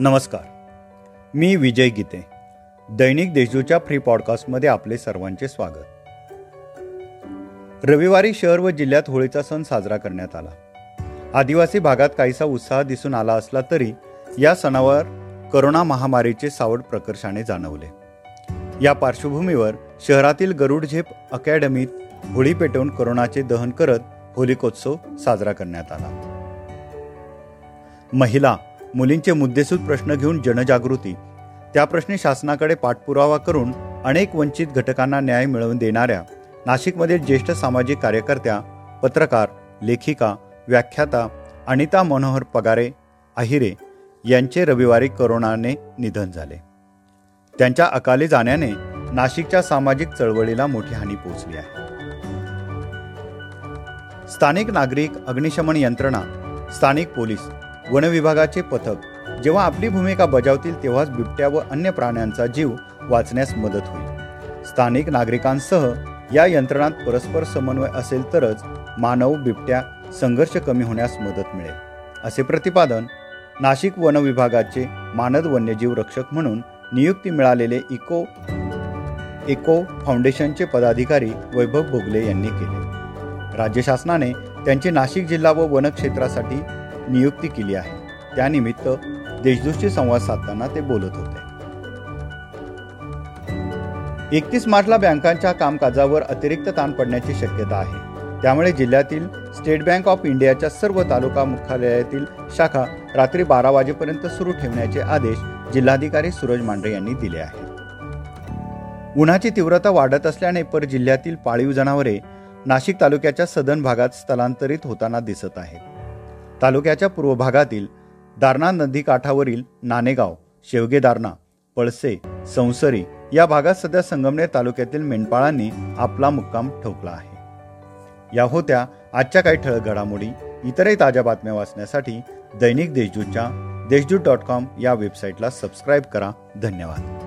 नमस्कार. मी विजय गीते. दैनिक देशजूच्या फ्री पॉडकास्टमध्ये आपले सर्वांचे स्वागत. रविवारी शहर व जिल्ह्यात होळीचा सण साजरा करण्यात आला. आदिवासी भागात काहीसा उत्साह दिसून आला असला तरी या सणावर करोना महामारीचे सावट प्रकर्षाने जाणवले. या पार्श्वभूमीवर शहरातील गरुड झेप अकॅडमीत होळी पेटवून करोनाचे दहन करत होलिकोत्सव साजरा करण्यात आला. महिला मुलींचे मुद्देसूद प्रश्न घेऊन जनजागृती. त्या प्रश्नी शासनाकडे पाठपुरावा करून अनेक वंचित घटकांना न्याय मिळवून देणाऱ्या नाशिकमधील ज्येष्ठ सामाजिक कार्यकर्त्या पत्रकार लेखिका व्याख्याता अनिता मनोहर पगारे अहिरे यांचे रविवारी करोनाने निधन झाले. त्यांच्या अकाली जाण्याने नाशिकच्या सामाजिक चळवळीला मोठी हानी पोहोचली आहे. स्थानिक नागरिक अग्निशमन यंत्रणा स्थानिक पोलीस वनविभागाचे पथक. जेव्हा आपली भूमिका बजावतील तेव्हाच बिबट्या व अन्य प्राण्यांचा जीव वाचण्यास मदत होईल. स्थानिक नागरिकांसह या यंत्रणात परस्पर समन्वय असेल तरच मानव बिबट्या संघर्ष कमी होण्यास मदत मिळेल. असे प्रतिपादन नाशिक वन विभागाचे मानद वन्यजीव रक्षक म्हणून नियुक्ती मिळालेले इको इको फाउंडेशनचे पदाधिकारी वैभव भोगले यांनी केले. राज्य शासनाने त्यांची नाशिक जिल्हा व वनक्षेत्रासाठी नियुक्ती केली आहे. त्यानिमित्त देशदूतशी संवाद साधताना ते बोलत होते. एकतीस मार्चला बँकांच्या कामकाजावर अतिरिक्त ताण पडण्याची शक्यता आहे. त्यामुळे जिल्ह्यातील स्टेट बँक ऑफ इंडियाच्या सर्व तालुका मुख्यालयातील शाखा रात्री बारा वाजेपर्यंत सुरू ठेवण्याचे आदेश जिल्हाधिकारी सूरज मांढरे यांनी दिले आहेत. उन्हाची तीव्रता वाढत असल्याने पर जिल्ह्यातील पाळीव जनावरे नाशिक तालुक्याच्या सदन भागात स्थलांतरित होताना दिसत आहेत. तालुक्याच्या पूर्व भागातील दारणा नदीकाठावरील नाणेगाव शेवगे दारणा पळसे संसरी या भागात सध्या संगमनेर तालुक्यातील मेंढपाळांनी आपला मुक्काम ठोकला आहे. या होत्या आजच्या काही ठळक घडामोडी इतरही ताज्या बातम्या वाचण्यासाठी दैनिक देशदूतच्या देशदूत डॉट कॉम या वेबसाईटला सबस्क्राईब करा. धन्यवाद.